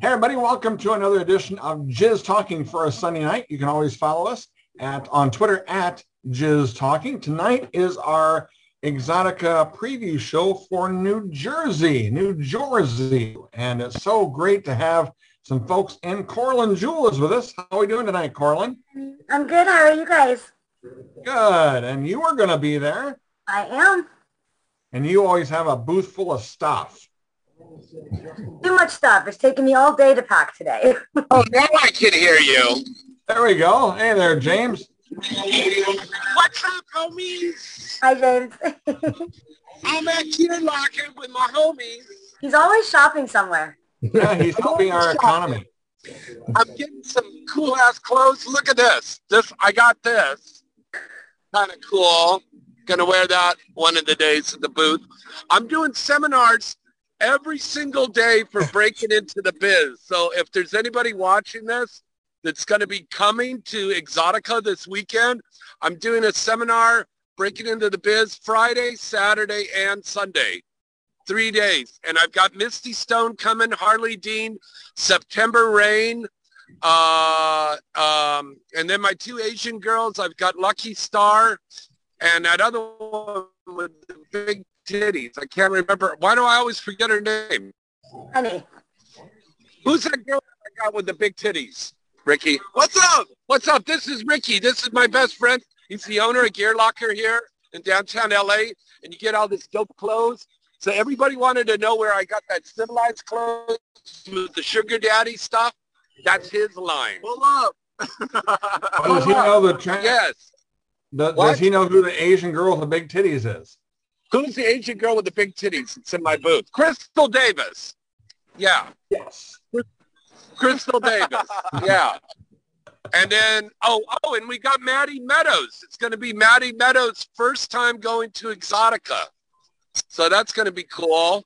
Hey everybody, welcome to another edition of Jizz Talking for a Sunday night. You can always follow us at on Twitter at Jizz Talking. Tonight is our Exxxotica preview show for New Jersey, New Jersey. And it's so great to have some folks And Coralyn Jewel is with us. How are we doing tonight, Coralyn? I'm good. How are you guys? Good. And you are going to be there. I am. And you always have a booth full of stuff. Too much stuff. It's taking me all day to pack today. oh, now I can hear you. There we go. Hey there, James. What's up, homies? Hi, James. I'm at Gear Locker with my homies. He's always shopping somewhere. Yeah, he's helping our economy. I'm getting some cool ass clothes. Look at this. This I got this. Kind of cool. Gonna wear that one of the days at the booth. I'm doing seminars every single day for breaking into the biz. So if there's anybody watching this that's going to be coming to Exxxotica this weekend, I'm doing a seminar breaking into the biz Friday, Saturday, and Sunday. Three days. And I've got Misty Stone coming, Harley Dean, September Reign, uh, um, and then my two Asian girls, I've got Lucky Star and that other one with the big titties. I can't remember. Why do I always forget her name? Honey. Who's that girl I got with the big titties? Ricky. What's up? What's up? This is Ricky. This is my best friend. He's the owner of Gear Locker here in downtown LA. And you get all this dope clothes. So everybody wanted to know where I got that civilized clothes with the sugar daddy stuff. That's his line. Pull up. Does he know the trend? Yes. Does, does he know who the Asian girl with the big titties is? Who's the Asian girl with the big titties that's in my booth? Crystal Davis. Yeah. Yes. Crystal Davis. Yeah. And then, oh, oh, and we got Maddie Meadows. It's going to be Maddie Meadows' first time going to Exxxotica. So that's going to be cool.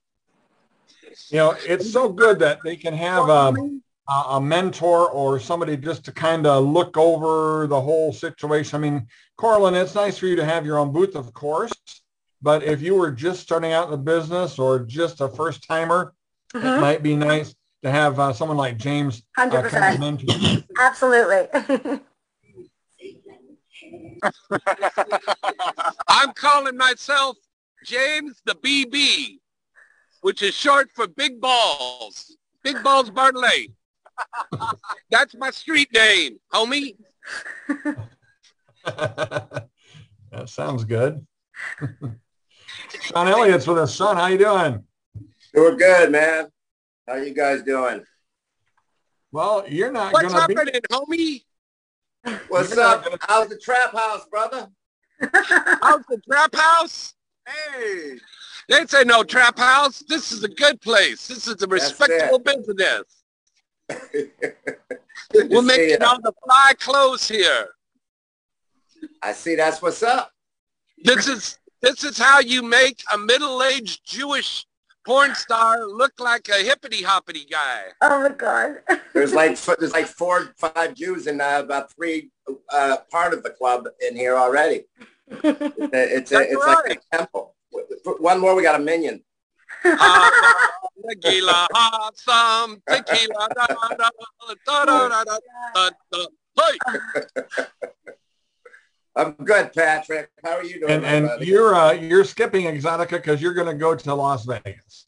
You know, it's so good that they can have um, a, a mentor or somebody just to kind of look over the whole situation. I mean, Coralyn, it's nice for you to have your own booth, of course. But if you were just starting out in the business or just a first timer, it Mhm. might be nice to have uh, someone like James uh, 100%. kind of mentor. Absolutely. I'm calling myself James the BB, which is short for Big Balls. Big Balls Bartley. That's my street name, homie. that sounds good. Sean Elliot's with us. Sean, how you doing? Doing good, man. How you guys doing? Well, you're not What's going to be. happening, homie? What's You're up? gonna- How's the trap house, brother? How's the trap house? Hey. They say no trap house. This is a good place. This is a respectable business. We're making all the fly clothes here. I see that's what's up. This is this is how you make a middle-aged Jewish porn star look like a hippity hoppity guy. oh my God. There's like there's like four, five Jews and uh, about three uh, part of the club in here already. It's a, That's it's right. like a temple. One more, we got a minion. Ah, tequila, ah, some tequila, da, da, da, da, da, da, da, da. Hey, I'm good, Patrick. How are you doing? And and you're uh, you're skipping Exxxotica because you're going to go to Las Vegas.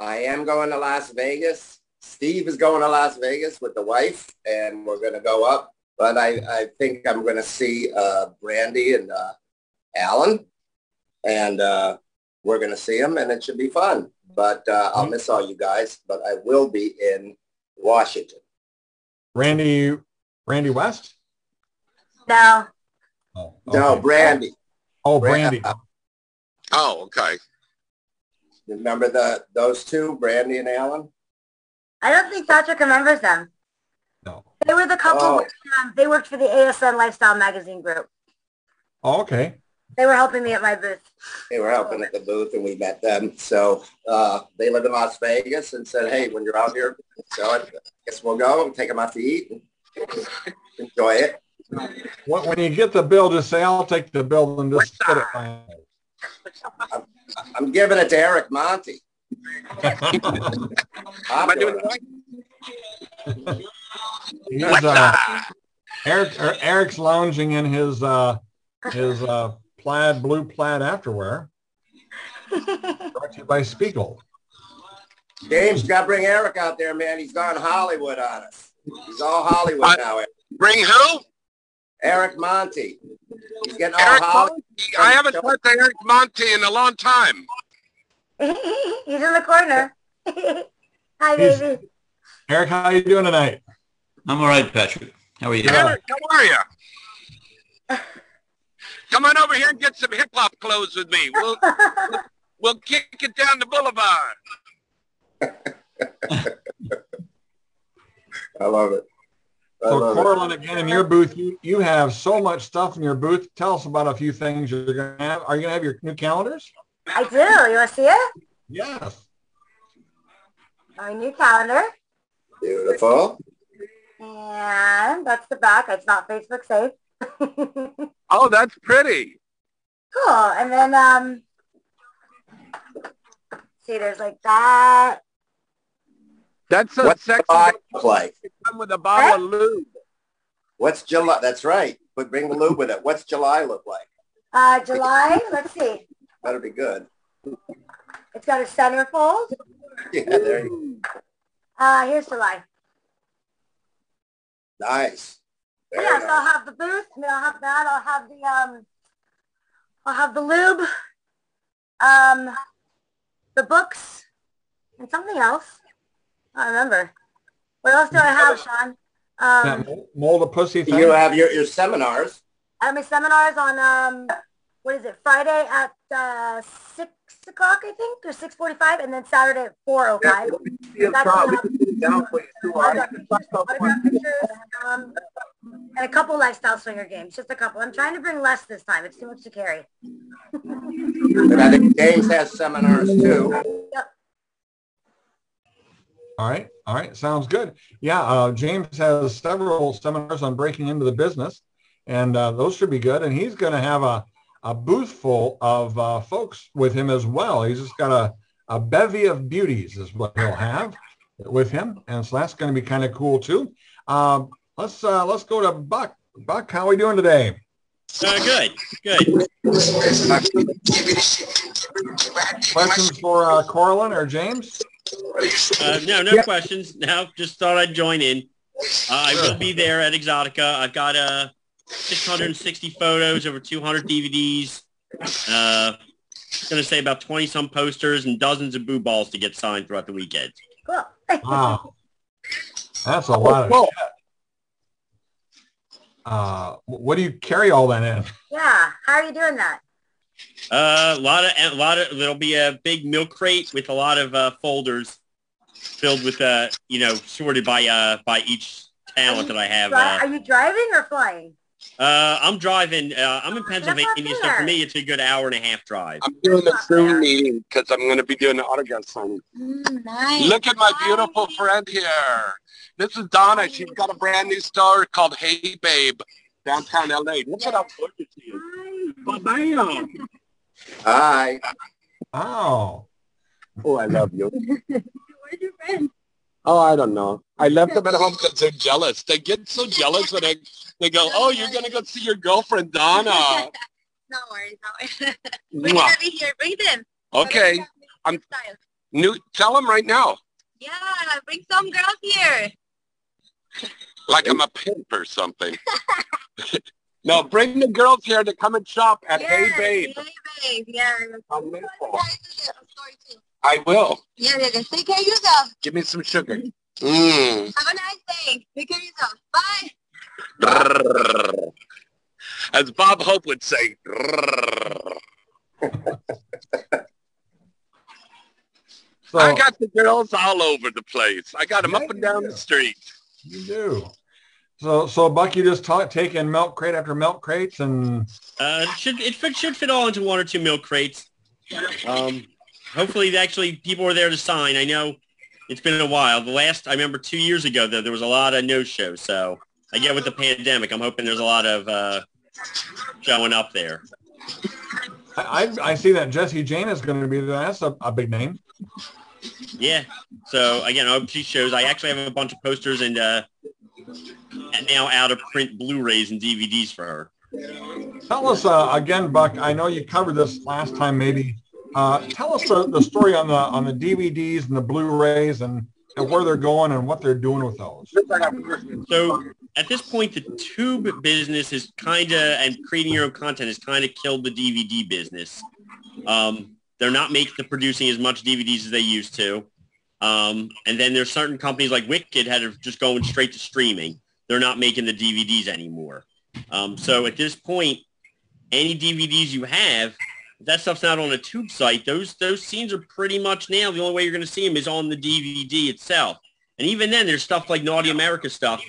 I am going to Las Vegas. Steve is going to Las Vegas with the wife, and we're going to go up. But I, I think I'm going to see uh, Brandy and uh, Alan, and uh, we're going to see them, and it should be fun. But uh, I'll miss all you guys, but I will be in Washington. Randy Randy West. no. Oh, No. Brandy. Oh, Brandy. Brandy. oh, okay. Remember the those two, Brandy and Alan? I don't think Patrick remembers them. No. They were the couple, Oh. um, they worked for the ASN Lifestyle Magazine Group. Oh, okay. They were helping me at my booth. They were helping at the booth, and we met them. So uh, they live in Las Vegas, and said, "Hey, when you're out here, so I guess we'll go and take them out to eat and enjoy it." When when you get the bill, just say I'll take the bill and just split it. fine." I'm giving it to Eric Monti. Am I doing it right? He's, uh. Eric, er- Eric's lounging in his uh, his uh, plaid blue plaid afterwear. Brought to you by Spiegel. James, got to bring Eric out there, man. He's gone Hollywood on us. He's all Hollywood I- now. Bring who? Eric Monti. He's getting all Eric Monti. I haven't talked to Eric Monti in a long time. He's in the corner. Hi, He's- baby. Eric, how are you doing tonight? I'm all right, Patrick. How are you? Eric, how are you? Come on over here and get some hip hop clothes with me. We'll we'll kick it down the boulevard. I love it. I So love it. Coralyn, again, in your booth, you, you have so much stuff in your booth. Tell us about a few things you're going to have. Are you going to have your new calendars? I do. You want to see it? Yes. My new calendar. Beautiful. And that's the back. It's not Facebook safe. Oh, that's pretty. Cool. And then, um, see, there's like that. That's a What's sexy July look like? come with a bottle of lube. What's July? That's right. But bring the lube with it. What's July look like? Uh, July, let's see. Better be good. It's got a centerfold. Yeah, there you Uh, here's July. Nice. Very yeah, so I'll nice. have the booth, and then I'll have that. I'll have the um, I'll have the lube, um, the books, and something else. I remember. What else do I have, Sean? Um, That mold a pussy thing. You have your, your seminars. I have my seminars on um, what is it? Friday at uh, six o'clock, I think, or six forty-five, and then Saturday at four o five. That's when autograph pictures, um, and a couple lifestyle swinger games, just a couple. I'm trying to bring less this time. It's too much to carry. And I think James has seminars too. All right. All right. Sounds good. Yeah. Uh, James has several seminars on breaking into the business, and uh, those should be good. And he's going to have a, a booth full of uh, folks with him as well. He's just got a, a bevy of beauties is what he'll have with him. And so that's going to be kind of cool too. Um, let's uh, let's go to Buck. Buck, how are we doing today? Uh, good, good. Questions for uh, Coralyn or James? Uh, no, no questions. Now, just thought I'd join in. Uh, I will be there at Exxxotica. I've got uh, 660 photos, over 200 DVDs. Uh, going to say about 20 some posters and dozens of boo balls to get signed throughout the weekend. Cool. Wow. That's a lot of Whoa. shit. Uh, what do you carry all that in? yeah. How are you doing that? Uh, a lot of, a lot of, there'll be a big milk crate with a lot of uh, folders filled with, uh, you know, sorted by, uh, by each talent that I have. Dri- Uh, are you driving or flying? uh, I'm driving, uh, I'm in Pennsylvania, so for me, it's a good hour and a half drive. I'm doing a Zoom meeting because I'm going to be doing the autograph signing. Mm, nice. Look at my beautiful friend here. This is Donna. She's got a brand new store called Hey Babe, downtown LA. Look at how gorgeous she is. Bam. Hi. Oh, Oh, I love you. Where's your friend? Oh, I don't know. I left them at home because they're jealous. They get so jealous when I, they go, oh, you're going to go see your girlfriend, Donna. No worries, no worries. We're Mwah. gonna be here. Bring them. Okay. I'm- Style. New, tell them right now. Yeah, bring some girls here. Like I'm a pimp or something. No, bring the girls here to come and shop at Hey Yeah, Babe. Hey babe. Yeah. on Maple. I'm sorry too. I will. Yeah, yeah, yeah. Take care of yourself. Give me some sugar. Mmm. Have a nice day. Take care of yourself. Bye. As Bob Hope would say. so I got the girls all over the place. I got them Yeah, up and down do. the street. you do. So, so Buck, you just ta- taking milk crate after milk crates, and Uh, it should it fit, should fit all into one or two milk crates. Um, hopefully, actually, people are there to sign. I know it's been a while. The last I remember two years ago, though, there was a lot of no shows. So I get with the pandemic, I'm hoping there's a lot of uh, showing up there. I, I, I see that Jesse Jane is going to be there. That's a, a big name. Yeah. So again, I hope she shows. I actually have a bunch of posters and uh, now out of print Blu-rays and DVDs for her. Tell us uh, again, Buck. I know you covered this last time, maybe. Uh, tell us the, the story on the on the DVDs and the Blu-rays and, and where they're going and what they're doing with those. So at this point, the tube business is kind of and creating your own content has kind of killed the DVD business. Um, they're not making the producing as much DVDs as they used to. Um, and then there's certain companies like Wicked had are just going straight to streaming. They're not making the DVDs anymore. Um, so at this point, any DVDs you have, that stuff's not on a tube site, those those scenes are pretty much now. The only way you're going to see them is on the DVD itself. And even then, there's stuff like Naughty America stuff.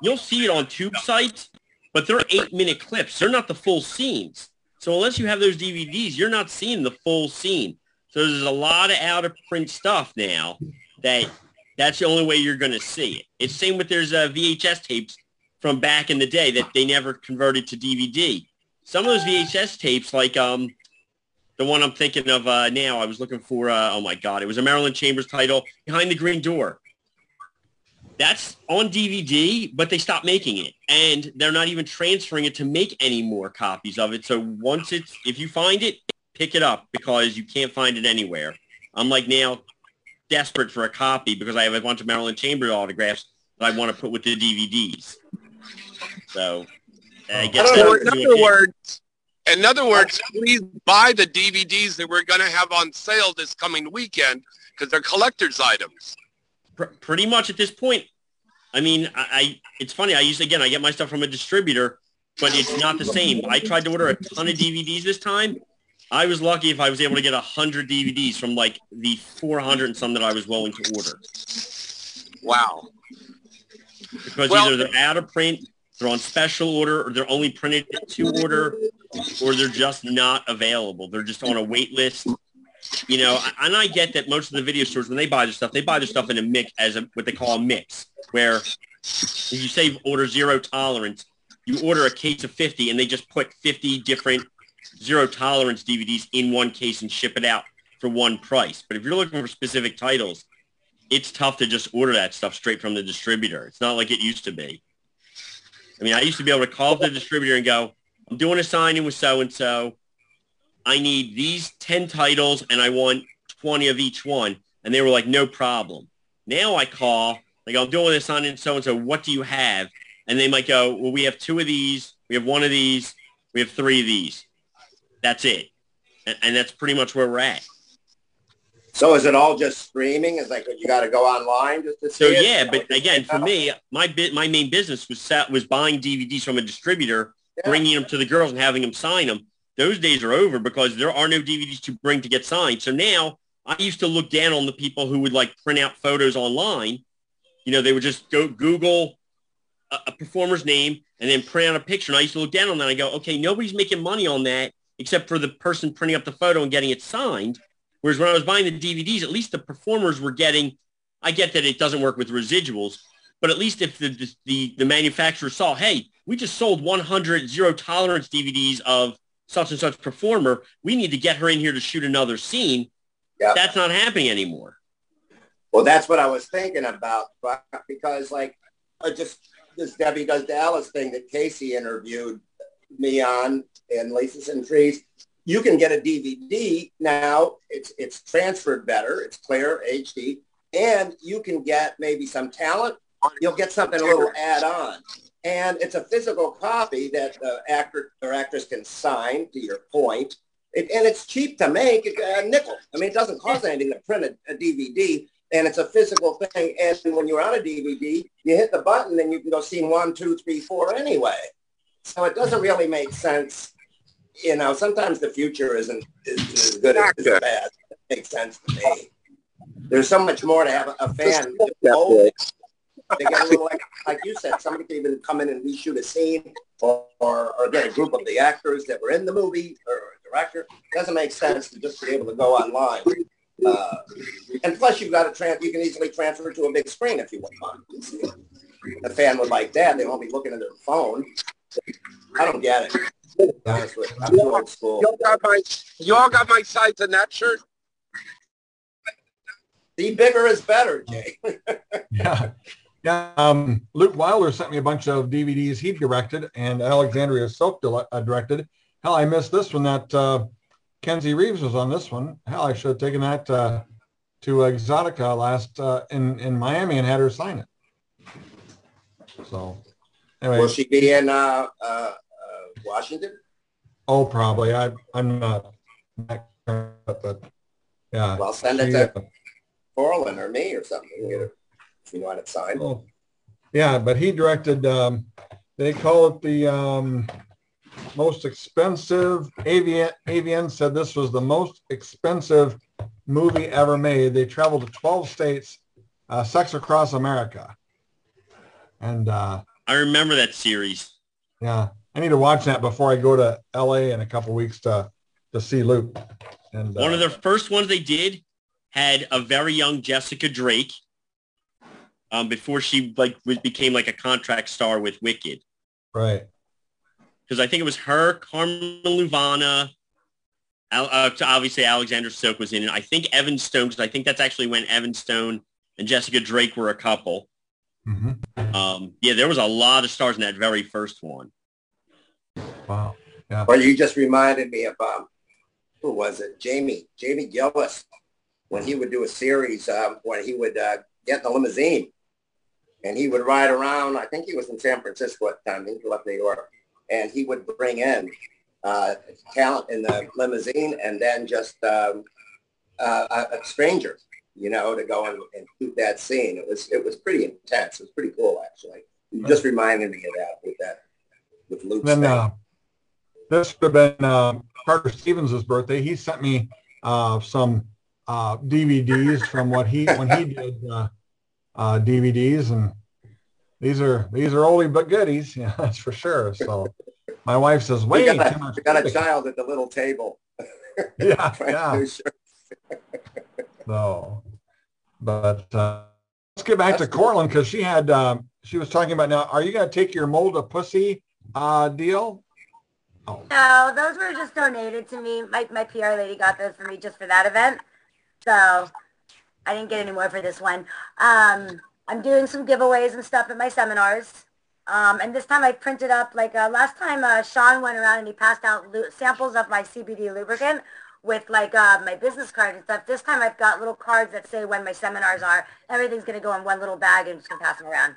You'll see it on tube sites, but they're eight-minute clips. They're not the full scenes. So unless you have those DVDs, you're not seeing the full scene. So there's a lot of out-of-print stuff now that that's the only way you're going to see it. It's the same with there's uh, VHS tapes from back in the day that they never converted to DVD. Some of those VHS tapes, like um, the one I'm thinking of uh, now, I was looking for, uh, oh my God, it was a Marilyn Chambers title, Behind the Green Door. That's on DVD, but they stopped making it. And they're not even transferring it to make any more copies of it. So once it's, if you find it, pick it up because you can't find it anywhere. I'm like now desperate for a copy because I have a bunch of Marilyn Chambers autographs that I want to put with the DVDs. So uh, I guess in other words, in other words, please buy the DVDs that we're going to have on sale this coming weekend because they're collector's items. Pr- pretty much at this point. I mean, I, I it's funny. I use again. I get my stuff from a distributor, but it's not the same. I tried to order a ton of DVDs this time. I was lucky if I was able to get 100 DVDs from like the 400 and some that I was willing to order. Wow. Because well, either they're out of print, they're on special order, or they're only printed to order, or they're just not available. They're just on a wait list. You know, and I get that most of the video stores, when they buy their stuff, they buy their stuff in a mix as a, what they call a mix, where if you say order zero tolerance, you order a case of 50 and they just put 50 different zero tolerance DVDs in one case and ship it out for one price. But if you're looking for specific titles, it's tough to just order that stuff straight from the distributor. It's not like it used to be. I mean, I used to be able to call the distributor and go, I'm doing a signing with so-and-so. I need these 10 titles and I want 20 of each one. And they were like, no problem. Now I call, like, I'm doing this with so-and-so. What do you have? And they might go, well, we have two of these. We have one of these. We have three of these. That's it. And, and that's pretty much where we're at. So is it all just streaming? Is like you got to go online just to see? So it? yeah, but again, for me, my bit, my main business was set, was buying DVDs from a distributor, yeah. bringing them to the girls and having them sign them. Those days are over because there are no DVDs to bring to get signed. So now I used to look down on the people who would like print out photos online. You know, they would just go Google a, a performer's name and then print out a picture. And I used to look down on that and I go, okay, nobody's making money on that except for the person printing up the photo and getting it signed. Whereas when I was buying the DVDs, at least the performers were getting, I get that it doesn't work with residuals, but at least if the, the, the manufacturer saw, hey, we just sold 100 zero tolerance DVDs of such and such performer, we need to get her in here to shoot another scene. Yeah. That's not happening anymore. Well, that's what I was thinking about, because like I just this Debbie Does Dallas thing that Casey interviewed me on and Laces and Trees, you can get a DVD now. It's it's transferred better. It's clear HD, and you can get maybe some talent. You'll get something a little add on, and it's a physical copy that the actor or actress can sign. To your point, it, and it's cheap to make. A nickel. I mean, it doesn't cost anything to print a, a DVD and it's a physical thing. And when you're on a DVD, you hit the button and you can go scene one, two, three, four anyway. So it doesn't really make sense you know, sometimes the future isn't as good as, as bad. It makes sense to me. There's so much more to have a, fan. They get a little like, like you said, somebody can even come in and reshoot a scene or, or, or get a group of the actors that were in the movie or a director. It doesn't make sense to just be able to go online. Uh, and plus, you've got to trans. You can easily transfer to a big screen if you want. A fan would like that. They won't be looking at their phone. I don't get it. Honest I'm too school. You all got my, you all got my size in that shirt? The bigger is better, Jay. Yeah. Yeah. Um, Luke Wilder sent me a bunch of DVDs he directed and Alexandra Silk dile- uh, directed. Hell, I missed this one that uh, Kenzie Reeves was on this one. Hell, I should have taken that uh, to Exxxotica last uh, in, in Miami and had her sign it. So anyway, Will she be in uh, uh, Washington? oh, probably. I, I'm not, but yeah. Well, send it She, to uh, Coralyn or me or something. You know, if you know how to sign. Oh, yeah, but he directed, um, they call it the, um, most expensive, Avian, Avian said this was the most expensive movie ever made. They traveled to 12 states, uh, sex across America. And, uh, I remember that series. yeah, I need to watch that before I go to LA in a couple weeks to, to see Luke. And, One uh, of the first ones they did had a very young Jessica Drake um, before she like was- became like a contract star with Wicked. right. Because I think it was her, Carmen Luvana, uh, obviously Alexandra Silk was in it. I think Evan Stone, because I think that's actually when Evan Stone and Jessica Drake were a couple. hmm Um, yeah, there was a lot of stars in that very first one. Wow. Yeah. Or you just reminded me of um, who was it? Jamie, Jamie Gillis, when he would do a series um, when he would uh, get in the limousine and he would ride around. I think he was in San Francisco at the time. He left New York, and he would bring in uh, talent in the limousine and then just um, uh, a, a stranger, you know, to go and, and shoot that scene. It was it was pretty intense. It was pretty cool, actually. You just reminded me of that with that with Luke's Then uh, this would have been uh, Carter Stevens' birthday. He sent me uh, some uh, DVDs from what he when he did uh, uh, DVDs, and these are these are oldie but goodies. Yeah, that's for sure. So my wife says, we got, too a, much we got a child at the little table. yeah, yeah. So, but uh, let's get back That's to. Coralyn because she had um, she was talking about now. Are you going to take your mold of pussy uh, deal? Oh, No, those were just donated to me. My, my PR lady got those for me just for that event. So I didn't get any more for this one. Um, I'm doing some giveaways and stuff at my seminars. Um, and this time I printed up, like uh, last time uh, Sean went around and he passed out samples of my CBD lubricant with like uh, my business card and stuff. This time I've got little cards that say when my seminars are. Everything's going to go in one little bag and just going to pass them around.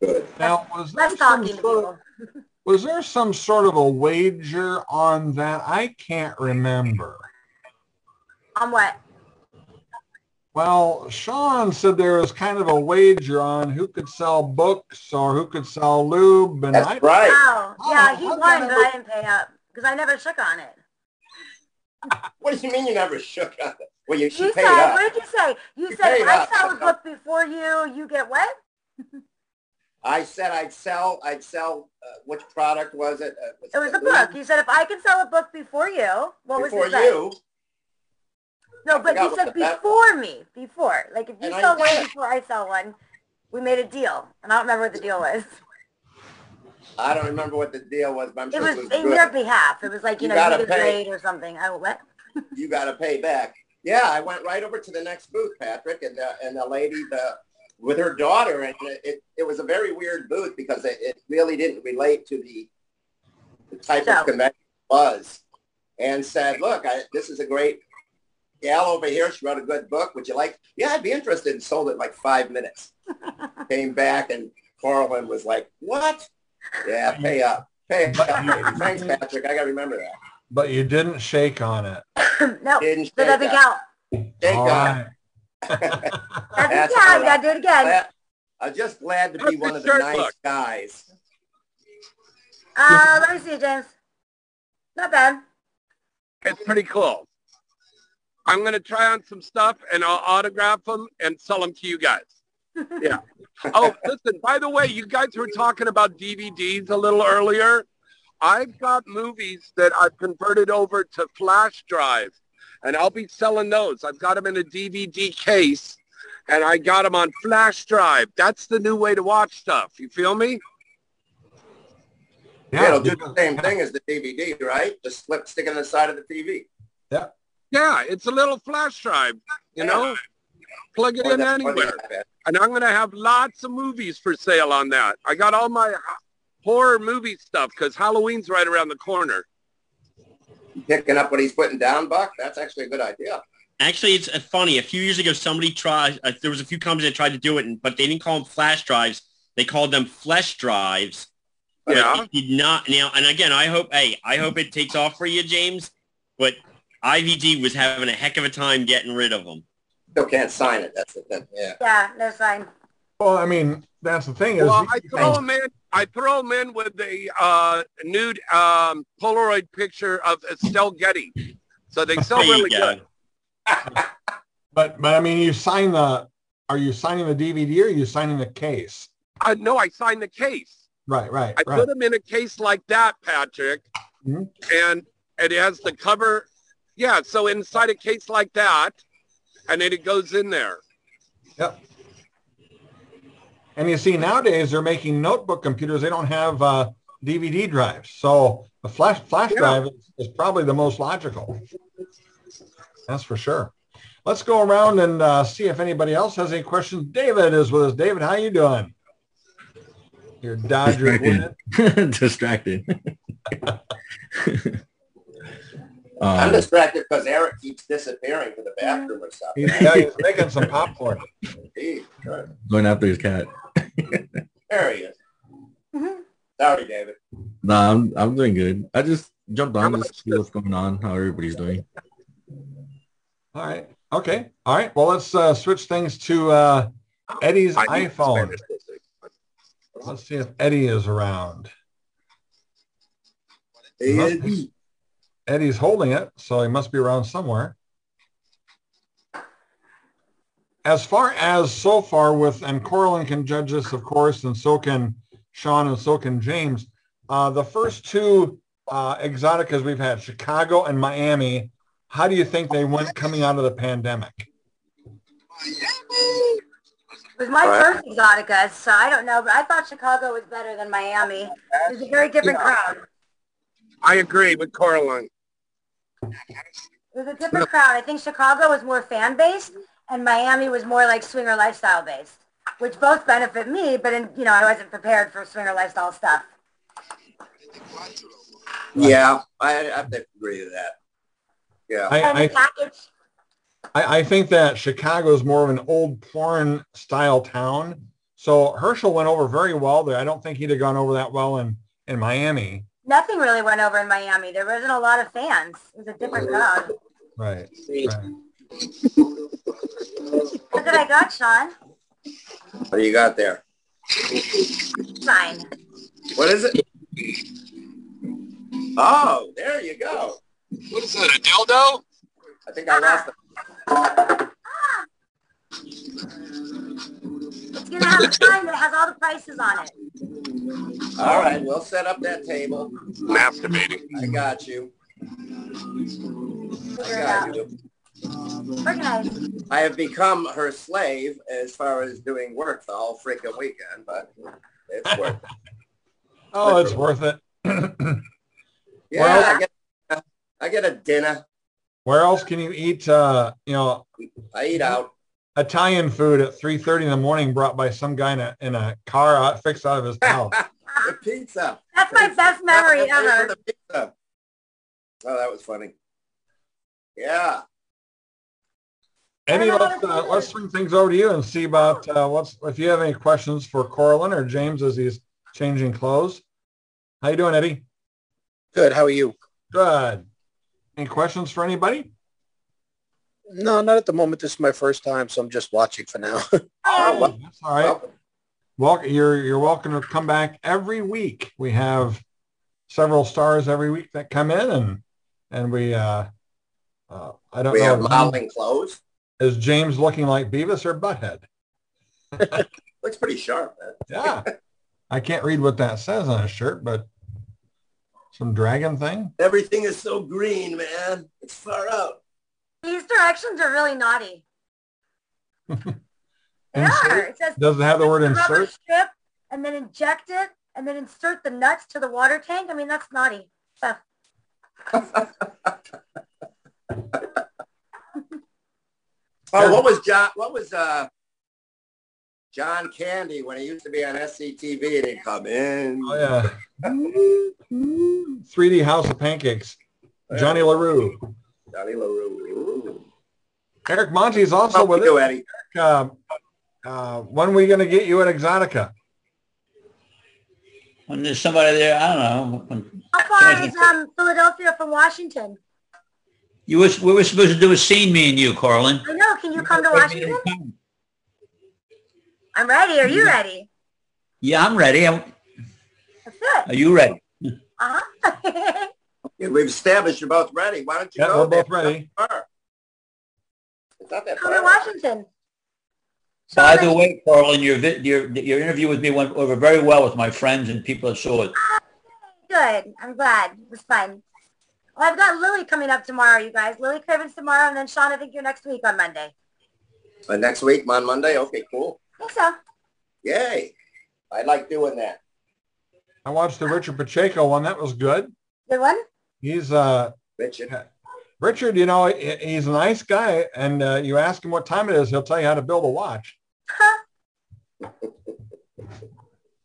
Good. now was Less talking to people. was there some sort of a wager on that? I can't remember. On what? Well, Sean said there was kind of a wager on who could sell books or who could sell lube, and I That's right. Oh, oh yeah, Oh, he won, come but I- I didn't pay up because I never shook on it. What do you mean you never shook on it? Well, you, she You paid said, up. what did you say? You You said, I up. sell a book before you, you get what? I said I'd sell, I'd sell, uh, which product was it? Uh, It was a book. You said, if I can sell a book before you, what was Before it? say? you, No, I but you said before me, before. Like if you And sell one before I sell one, we made a deal. And I don't remember what the deal was. I don't remember what the deal was, but I'm It sure was it was in your behalf. It was like, you, You know, you get paid or something. I what? You got to pay back. Yeah, I went right over to the next booth, Patrick, and uh, and the lady the with her daughter, and it, it was a very weird booth because it, it really didn't relate to the, the type So- of convention it was, and said, "Look, I, this is a great gal over here. She wrote a good book. Would you like? Yeah, I'd be interested." And sold it in like five minutes. Came back, and Coralyn was like, "What? Yeah, pay up, pay up, baby. Thanks, Patrick. I got to remember that. but you didn't shake on it. no, Didn't that doesn't shake count. Thank All God. right. Doesn't That's count. all You right. gotta do it again. Glad- I'm just glad to be one of the nice look? guys. Uh, let me see, James. Not bad. It's pretty cool. I'm going to try on some stuff and I'll autograph them and sell them to you guys. Yeah. oh, listen, by the way, you guys were talking about DVDs a little earlier. I've got movies that I've converted over to flash drive and I'll be selling those. I've got them in a DVD case and I got them on flash drive. That's the new way to watch stuff. You feel me? Yeah, it'll do the same thing as the DVD, right? Just slip, stick it in the side of the TV. Yeah, Yeah, it's a little flash drive, you know? Plug it Or in the- anywhere. iPad. And I'm going to have lots of movies for sale on that. I got all my horror movie stuff because Halloween's right around the corner. Picking up what he's putting down, Buck. That's actually a good idea. Actually, it's uh, funny. A few years ago, somebody tried. Uh, there was a few companies that tried to do it, and- but they didn't call them flash drives. They called them flesh drives. Yeah. it did not now. And again, I hope. Hey, I hope it takes off for you, James. But IVD was having a heck of a time getting rid of them. Still can't sign it. That's the thing. Yeah. Yeah, no sign. Well, I mean, that's the thing is, Well, I can- throw them in. I throw them in with a uh, nude um, Polaroid picture of Estelle Getty, so they sell There really go. good. but but I mean, you sign the. Are you signing the DVD or are you signing the case? I no, I signed the case. Right, right, I right. put them in a case like that, Patrick, Mhm. and it has the cover. Yeah, so inside a case like that, and then it goes in there. Yep. And you see nowadays they're making notebook computers. They don't have uh, DVD drives, so the flash flash Yeah. drive is, is probably the most logical. That's for sure. Let's go around and uh, see if anybody else has any questions. David is with us. David, how you doing? Your Dodgers Distracted. winning. Distracted. I'm um, distracted because Eric keeps disappearing to the bathroom or something. He's, yeah, he's making some popcorn. Gee, going after his cat. There he is. Mhm. Sorry, David. Nah, I'm I'm doing good. I just jumped on How to see what's going on, how everybody's doing. All right. Okay. All right. Well, let's uh, switch things to uh, Eddie's I iPhone. Let's see if Eddie is around. He Must be. Eddie's holding it, so he must be around somewhere. As far as so far with, and Coralyn can judge this, of course, and so can Sean and so can James. Uh, the first two uh, Exxxoticas we've had, Chicago and Miami, how do you think they went coming out of the pandemic? It was my first Exxxotica, so I don't know, but I thought Chicago was better than Miami. It was a very different crowd. I agree with Coralyn. It was a different crowd. I think Chicago was more fan based, and Miami was more like swinger lifestyle based, which both benefit me. But in, you know, I wasn't prepared for swinger lifestyle stuff. Yeah, I I have to agree with that. Yeah. I, I, I, I think that Chicago is more of an old porn style town. So Herschel went over very well there. I don't think he'd have gone over that well in, in Miami. nothing really went over in Miami. There wasn't a lot of fans. It was a different crowd. Right. right. What did I got, Sean? What do you got there? Fine. What is it? Oh, there you go. What is that, a dildo? I think I lost it. It's gonna have a sign that has all the prices on it. All right, we'll set up that table. Masturbating. I got you. I Figure it out. got you. Organized. I have become her slave as far as doing work the whole freaking weekend, but it's worth it. Oh, it's worth it. Yeah, Well- I get I get a dinner. Where else can you eat, uh, you know, I eat out. Italian food at 3.30 in the morning brought by some guy in a, in a car out, fixed out of his house? the pizza. That's my best memory ever. the pizza. Oh, that was funny. Yeah. Eddie, I don't know let's, how uh, let's swing things over to you and see about uh, what's, if you have any questions for Coralyn or James as he's changing clothes. How you doing, Eddie? Good. How are you? Good. Any questions for anybody? No, not at the moment. This is my first time, so I'm just watching for now. Oh, That's all right. welcome. Well, you're you're welcome to come back every week. We have several stars every week that come in, and and we uh, uh I don't we know. have modeling clothes. James- Is James looking like Beavis or Butthead? Looks pretty sharp, man. Yeah, I can't read what that says on his shirt, but some dragon thing. Everything is so green, man. It's far out. These directions are really naughty. They Insert? are. It says Does it have the word insert? strip and then inject it and then insert the nuts to the water tank. I mean, that's naughty stuff. Oh, what was John? What was uh, John Candy when he used to be on SCTV and he'd come in? Oh yeah. 3D House of Pancakes. Johnny LaRue. Johnny LaRue. Eric Monti is also How with you, us. Eddie? Uh, uh, when are we going to get you at Exxxotica? When there's somebody there, I don't know. When How far is um, Philadelphia from Washington? You was, we were supposed to do a scene, me and you, Coralyn. I know. Can you come to Washington? I'm ready. Are you ready? Yeah, I'm ready. I'm- That's it. Are you ready? Uh-huh. Yeah, we've established you're both ready. Why don't you Yeah, go? we're both there? ready. It's not that come to far. Washington. By the way, Coralyn, your, your, your interview with me went over very well with my friends and people that saw it. Good. I'm glad. It was fun. Well, I've got Lily coming up tomorrow, you guys. Lily Cravens tomorrow, and then Sean, I think you're next week on Monday. Uh, next week on Monday. Okay, cool. I think so. Yay! I like doing that. I watched the Richard Pacheco one. That was good. Good one? He's uh, Richard. Richard. You know, he's a nice guy, and uh, you ask him what time it is, he'll tell you how to build a watch. Huh.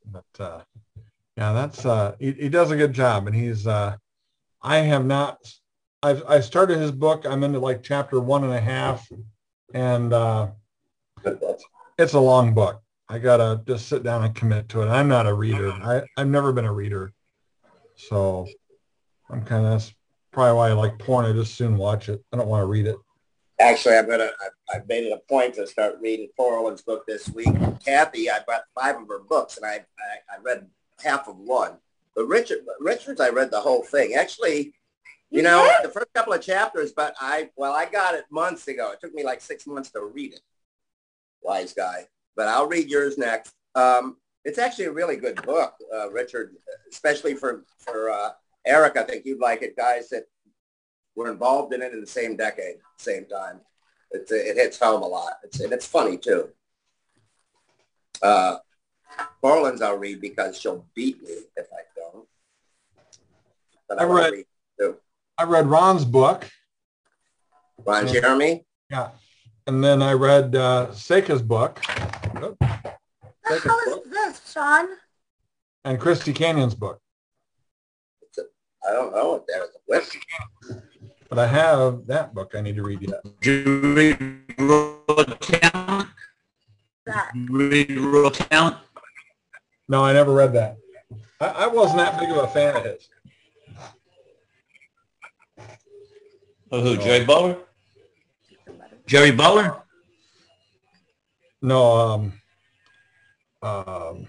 But uh, yeah, that's uh, he, he does a good job, and he's. Uh, I have not. I've I started his book. I'm into like chapter one and a half, and uh, it's a long book. I gotta just sit down and commit to it. I'm not a reader. I I've never been a reader, so I'm kind of that's probably why I like porn. I just soon watch it. I don't want to read it. Actually, I'm gonna. I, I've made it a point to start reading Coralyn's book this week. Kathy, I bought five of her books, and I I, I read half of one. But Richard, Richard's, I read the whole thing. Actually, you You know, did? the first couple of chapters, but I well, I got it months ago. It took me like six months to read it. Wise guy. But I'll read yours next. Um, it's actually a really good book, uh, Richard, especially for for uh, Eric. I think you'd like it, guys that were involved in it in the same decade, same time. It's, it hits home a lot. It's, and it's funny too. Uh, Borland's I'll read because she'll beat me if I don't. But I read- read too. I read Ron's book. Ron Yeah. Jeremy. Yeah. And then I read uh, Seka's book What the hell is this, Sean? and Christy Canyon's book. I don't know what that is. What? But I have that book I need to read yet. Did you read Raw Talent? That. Read Raw Talent? No, I never read that. I, I wasn't that big of a fan of his. Oh, who, Jerry Butler? Jerry Butler? No, um, um,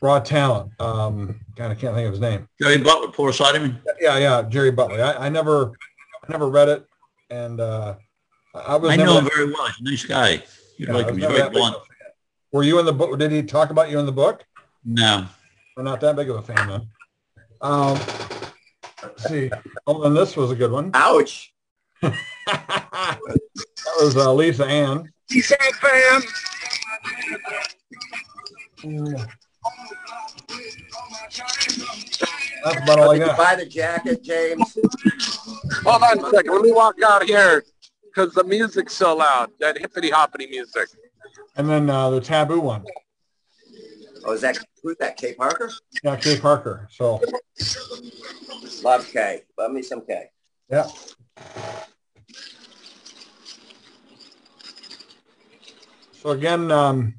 Raw Talent. Um, God, I can't think of his name. Jerry Butler, Paul Siderman? Yeah, yeah, Jerry Butler. I, I never, I never read it, and uh, I was I know him very well. He's a nice guy. You'd yeah, like him. He's very that big of blunt. Were you in the book? Did he talk about you in the book? No. I'm not that big of a fan then. Um, see. Oh, and this was a good one. Ouch. that was uh, Lisa Ann. He's a fan. That's about all I Did you got. buy the jacket, James? Hold on a second. Let me walk out here because the music's so loud. That hippity hoppity music. And then uh, the taboo one. Oh, is that who's that? Kay Parker? Yeah, Kay Parker. So Love Kay. Love me some Kay. yeah. So again, um,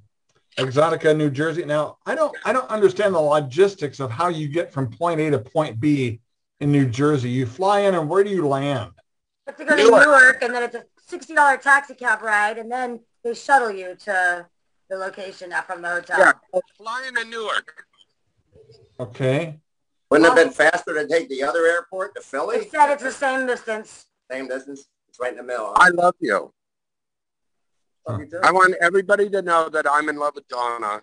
Exxxotica, New Jersey. Now, I don't, I don't understand the logistics of how you get from point A to point B in New Jersey. You fly in, and where do you land? You have to go to Newark. Newark, and then it's a sixty dollar taxi cab ride, and then they shuttle you to the location out from the hotel. Yeah. Flying to Newark. Okay. Wouldn't it have been faster to take the other airport to Philly? They said it's the same distance. Same distance. It's right in the middle. I love you. Love you. I want everybody to know that I'm in love with Donna.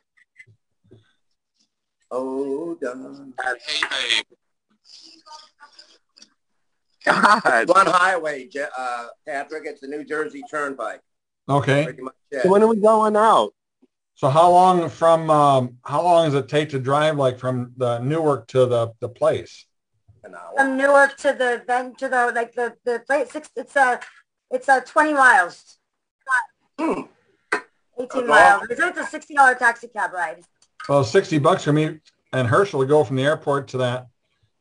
Oh, Don. And hey, babe. God. One highway, uh, Patrick. It's the New Jersey Turnpike. Okay. Much it. So when are we going out? So how long from um, how long does it take to drive like from the Newark to the the place? An hour. From Newark to the then to the like the the place. Six, it's a it's a twenty miles. Hmm. 18 miles. It's like a $60 taxi cab ride. Well, 60 bucks for me and Herschel to go from the airport to that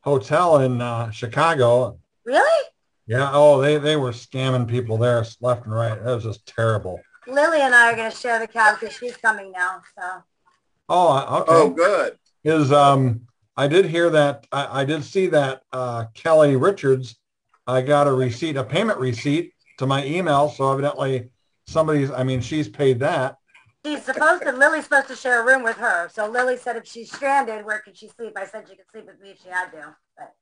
hotel in uh, Chicago. Really? Yeah. Oh, they, they were scamming people there left and right. That was just terrible. Lily and I are going to share the cab because she's coming now. So Oh, uh, okay. Oh, good. Is um, I did hear that. I, I did see that uh, Kelly Richards. I got a receipt, a payment receipt to my email. So evidently, somebody's. I mean, she's paid that. she's supposed to, Lily's supposed to share a room with her. So Lily said if she's stranded, where can she sleep? I said she could sleep with me if she had to. But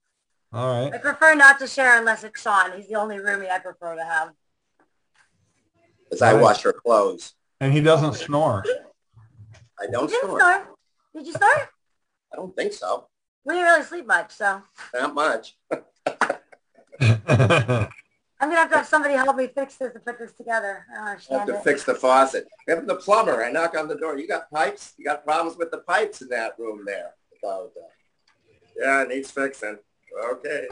All I prefer not to share unless it's Sean. He's the only roomie I prefer to have. As I wash her clothes. And he doesn't snore. I don't didn't snore. snore. Did you snore? I don't think so. We didn't really sleep much, so Not much. I'm gonna have to have somebody help me fix this and put this together. I don't I have to it. fix the faucet. Even the plumber, I knock on the door. You got pipes? You got problems with the pipes in that room there? About, uh, yeah, it needs fixing. Okay.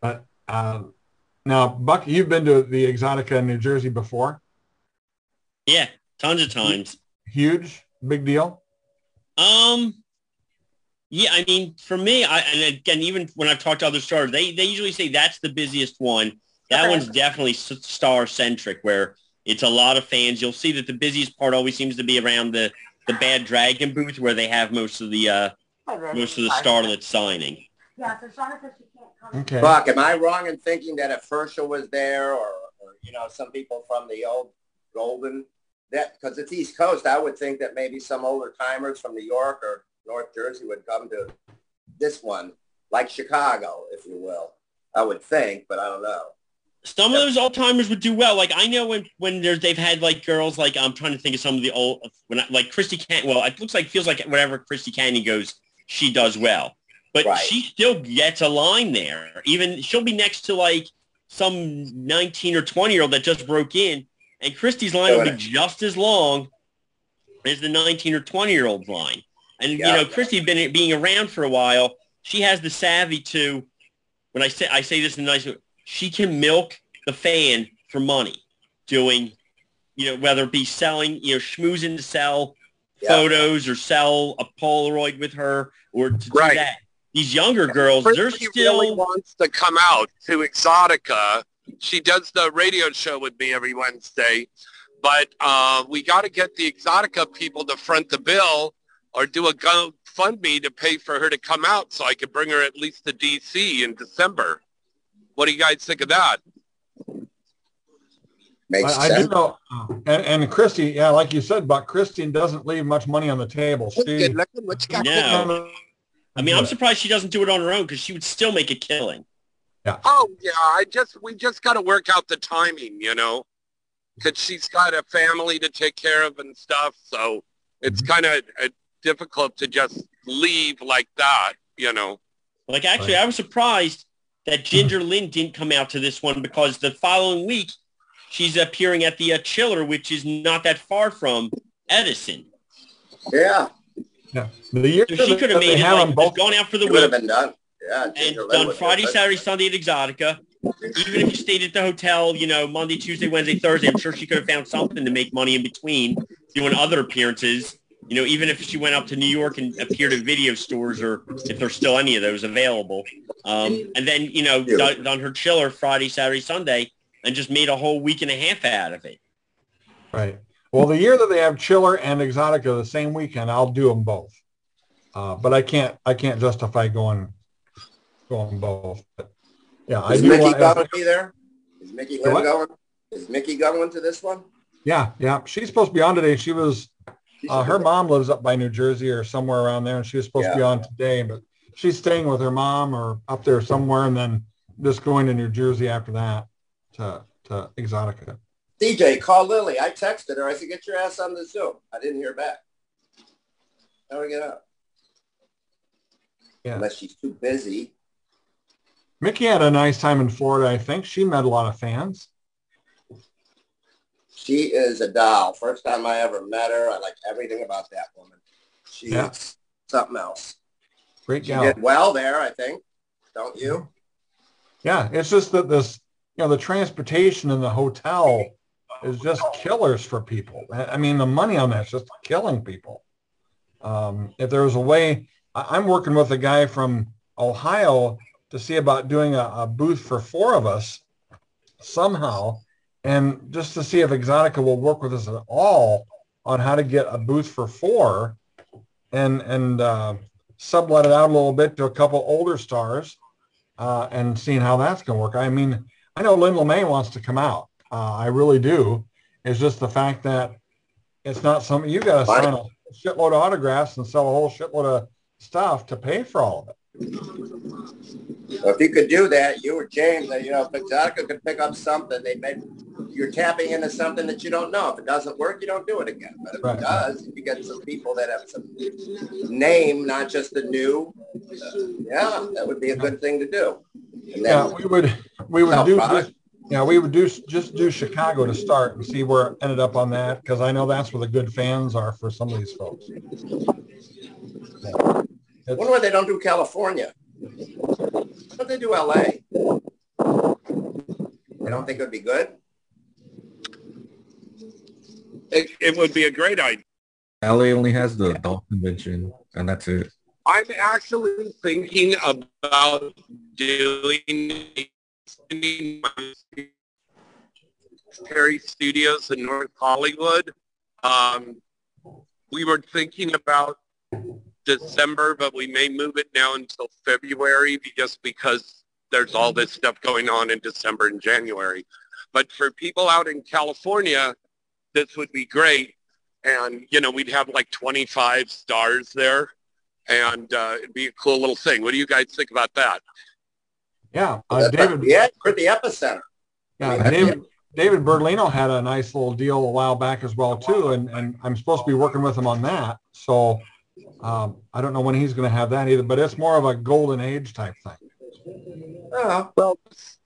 but um, now, Buck, you've been to the Exxxotica in New Jersey before. Yeah, tons of times. Huge, big deal. Um, yeah, I mean, for me, I and again, even when I've talked to other stars, they they usually say that's the busiest one. That Okay. one's definitely star centric, where it's a lot of fans. You'll see that the busiest part always seems to be around the the Bad Dragon booth, where they have most of the uh, most of the Sorry. starlet signing. Yeah, so Shauna says she can't come. Okay. Buck, am I wrong in thinking that if Herschel was there or, or you know, some people from the old Golden, that, because it's East Coast, I would think that maybe some older timers from New York or North Jersey would come to this one, like Chicago, if you will. I would think, but I don't know. Some of those old timers would do well. Like I know when when there's they've had like girls like I'm trying to think of some of the old when I, like Christy Can well it looks like feels like wherever Christy Canyon goes she does well, but Right. she still gets a line there. Even she'll be next to like some 19 or 20 year old that just broke in, and Christy's line will be it. just as long as the 19 or 20 year old line. And Yeah. you know Christy been being around for a while. She has the savvy to when I say I say this in a nice way, she can milk the fan for money doing, you know, whether it be selling, you know, schmoozing to sell Yeah. photos or sell a Polaroid with her or to Right. do that. These younger girls, they're still really wants to come out to Exxxotica. She does the radio show with me every Wednesday, but uh, we got to get the Exxxotica people to front the bill or do a GoFundMe to pay for her to come out so I could bring her at least to DC in December. What do you guys think of that? Makes I, I do sense. know, and, and Christy, yeah, like you said, but Christy doesn't leave much money on the table. She, Good looking. What you got? No. I mean, I'm surprised she doesn't do it on her own because she would still make a killing. Yeah. Oh yeah, I just we just got to work out the timing, you know, because she's got a family to take care of and stuff. So it's kind of uh, difficult to just leave like that, you know. Like actually, Right. I was surprised that Ginger Lynn didn't come out to this one because the following week she's appearing at the uh, Chiller, which is not that far from Edison. Yeah, yeah. The year So she could have made it have like both. just gone out for the it would have week been done. Yeah, and done Friday, been- Saturday, Sunday at Exxxotica. Even if you stayed at the hotel, you know, Monday, Tuesday, Wednesday, Thursday, I'm sure she could have found something to make money in between doing other appearances. You know, even if she went up to New York and appeared at video stores or if there's still any of those available. Um, and then, you know, done, done her chiller Friday, Saturday, Sunday and just made a whole week and a half out of it. Right. Well, the year that they have Chiller and Exxxotica the same weekend, I'll do them both. Uh, but I can't, I can't justify going, going both. But yeah, I Is do. Mickey want- going to be there? Is Mickey Lynn going? Is Mickey going to this one? Yeah, yeah. She's supposed to be on today. She was, uh, her mom lives up by New Jersey or somewhere around there, and she was supposed to be on today, but she's staying with her mom or up there somewhere, and then just going to New Jersey after that to to Exxxotica. DJ, call Lily. I texted her. I said, get your ass on the Zoom. I didn't hear back. How do we get up? Yeah. Unless she's too busy. Mickey had a nice time in Florida. I think she met a lot of fans. She is a doll. First time I ever met her. I like everything about that woman. She's Yeah. something else. Great She did well there, I think. Don't you? Yeah, it's just that this, you know, the transportation and the hotel is just killers for people. I mean, the money on that's just killing people. Um, if there was a way, I'm working with a guy from Ohio to see about doing a, a booth for four of us somehow, and just to see if Exxxotica will work with us at all on how to get a booth for four, and and uh, sublet it out a little bit to a couple older stars, uh, and seeing how that's going to work. I mean, I know Lynn LeMay wants to come out. Uh, I really do. It's just the fact that it's not something you got to sign a shitload of autographs and sell a whole shitload of stuff to pay for all of it. Well, if you could do that, you or James, uh, you know, if Exxxotica could pick up something, they may, you're tapping into something that you don't know. If it doesn't work, you don't do it again. But if Right. it does, if you get some people that have some name, not just the new, uh, yeah, that would be a good thing to do. Yeah, we would we would do product. Just, yeah we would do just do Chicago to start and see where it ended up on that because I know that's where the good fans are for some of these folks. Yeah. I wonder why they don't do California. Why don't they do LA? I don't think it would be good? It, it would be a great idea. LA only has the adult convention, and that's it. I'm actually thinking about doing Perry Studios in North Hollywood. Um, we were thinking about December, but we may move it now until February just because there's all this stuff going on in December and January. But for people out in California, this would be great. And, you know, we'd have like 25 stars there and uh, it'd be a cool little thing. What do you guys think about that? Yeah, uh, David. Yeah, we're at the epicenter. Yeah, Yeah. David, David Berlino had a nice little deal a while back as well too, and and I'm supposed to be working with him on that. So um, I don't know when he's going to have that either, but it's more of a golden age type thing. Oh, Well,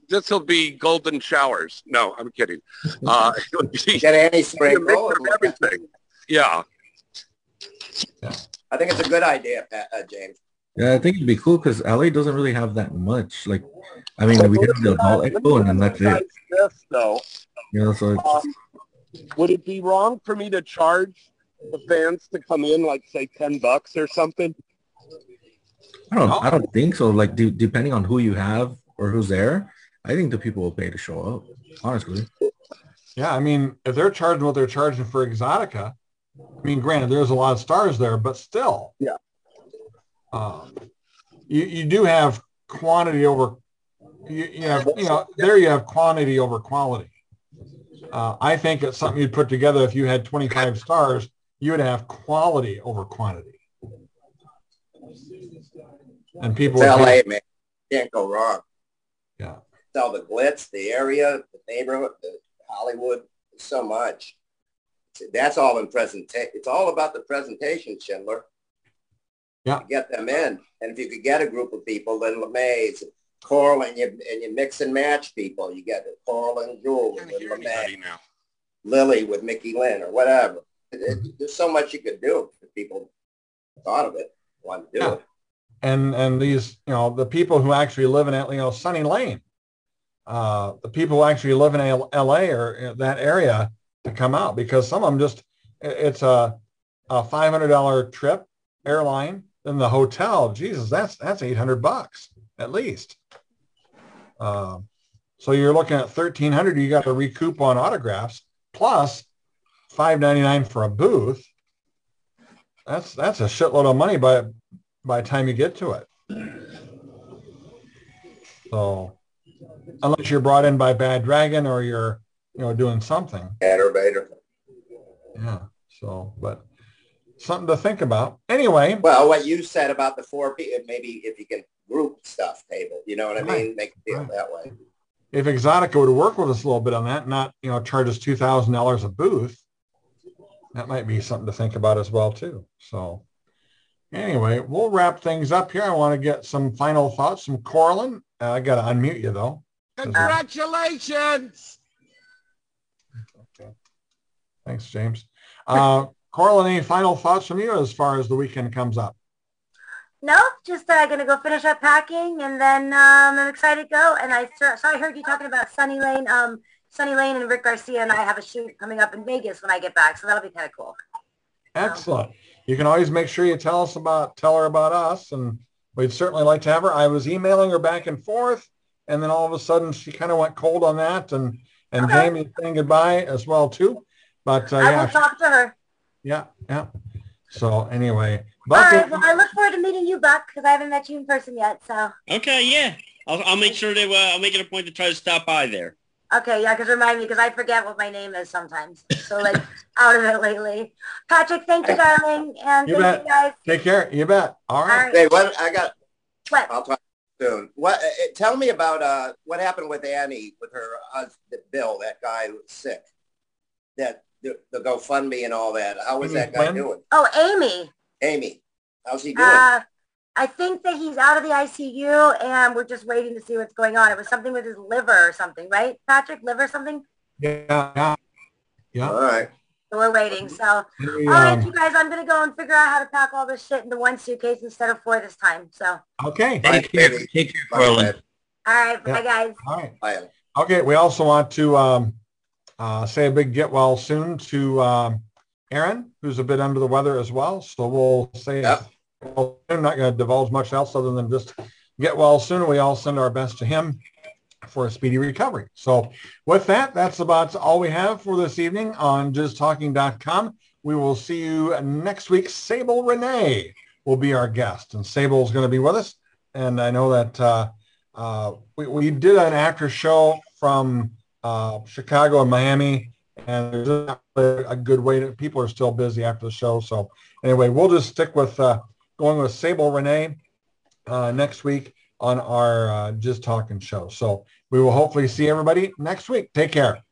this will be golden showers. No, I'm kidding. Uh, it would be get any a mix sprinkle. of everything. Yeah. I think it's a good idea, Pat, uh, James. Yeah, I think it'd be cool because LA doesn't really have that much. Like, I mean, we have the adult expo, and then that's it. This, though, You know, so it's, um, would it be wrong for me to charge the fans to come in, like say ten bucks or something? I don't, I don't think so. Like, do, depending on who you have or who's there, I think the people will pay to show up. Honestly, Yeah, I mean, if they're charging what they're charging for Exxxotica, I mean, granted, there's a lot of stars there, but still. Yeah. Um, you, you do have quantity over, you, you have, you know, there you have quantity over quality. Uh, I think it's something you'd put together if you had 25 stars, you would have quality over quantity. And people It's pay- LA, man. Can't go wrong. Yeah. It's all the glitz, the area, the neighborhood, the Hollywood, so much. That's all in presentation. It's all about the presentation, Schindler. Yeah. To get them in. And if you could get a group of people, then LeMay's, Coral, and you, and you mix and match people. You get Coralyn Jewel I with LeMay, now. Lily with Mickey Lynn or whatever. It- it- there's so much you could do if people thought of it, wanted to do Yeah. it. and and these you know the people who actually live in you know Sunny Lane, uh, the people who actually live in L- L.A. or that area to come out because some of them just it's a a five hundred dollar trip airline then the hotel Jesus that's that's eight hundred bucks at least. Um, so you're looking at thirteen hundred you got to recoup on autographs plus five ninety nine for a booth. That's that's a shitload of money by by the time you get to it. So unless you're brought in by Bad Dragon or you're, you know, doing something. Aggravator. Yeah. So, but something to think about. Anyway, Well, what you said about the four people, maybe if you can group stuff table, you know what I Right. mean? Make it feel Right. that way. if Exxxotica would work with us a little bit on that, not, you know, charge us $2,000 a booth, that might be something to think about as well too. So anyway, we'll wrap things up here. I want to get some final thoughts from Coralyn. Uh, I got to unmute you though. Congratulations! Okay. Thanks, James. Uh, Coralyn, any final thoughts from you as far as the weekend comes up? No, just uh, gonna go finish up packing, and then um, I'm excited to go. And I saw, saw I heard you talking about Sunny Lane. Um, Sunny Lane and Rick Garcia and I have a shoot coming up in Vegas when I get back, so that'll be kind of cool. Excellent. You can always make sure you tell us about, tell her about us, and we'd certainly like to have her. I was emailing her back and forth, and then all of a sudden she kind of went cold on that, and and Okay. Jamie saying goodbye as well too. But uh, I yeah, will talk to her. Yeah, yeah. So anyway, All but right. Well, I look forward to meeting you, Buck, because I haven't met you in person yet. So, Okay, yeah. I'll, I'll make sure to, uh, I'll make it a point to try to stop by there. okay, yeah, because remind me, because I forget what my name is sometimes. So, like, out of it lately. Patrick, thank you, darling, and You thank bet. you guys. take care. You bet. All All right. right. Hey, what I got? What? I'll talk soon. What? Uh, uh, tell me about uh what happened with Annie with her husband Bill, that guy who was sick. That the, the GoFundMe and all that. How is that guy Flynn? doing? Oh, Amy. Amy, how's he doing? Uh, I think that he's out of the ICU, and we're just waiting to see what's going on. It was something with his liver or something, right? Patrick, liver something? Yeah, yeah, yeah. all right. So we're waiting. So, We, all right, um, you guys, I'm going to go and figure out how to pack all this shit into one suitcase instead of four this time. So, okay. Bye, Take care. baby. Take care, Bye, Coralyn. Ed. all right, Yeah. bye, guys. All right. Bye. Okay, we also want to um, uh, say a big get well soon to um, Aaron, who's a bit under the weather as well. So we'll say, Yep. well, I'm not going to divulge much else other than just get well soon. We all send our best to him for a speedy recovery. So with that, that's about all we have for this evening on jizztalking.com. We will see you next week. Sable Renee will be our guest, and Sable is going to be with us. And I know that uh, uh, we, we did an after show from uh, Chicago and Miami, and there's not a good way to, people are still busy after the show. So anyway, we'll just stick with uh, going with Sable Renee uh, next week on our uh, Just Talking show. So we will hopefully see everybody next week. Take care.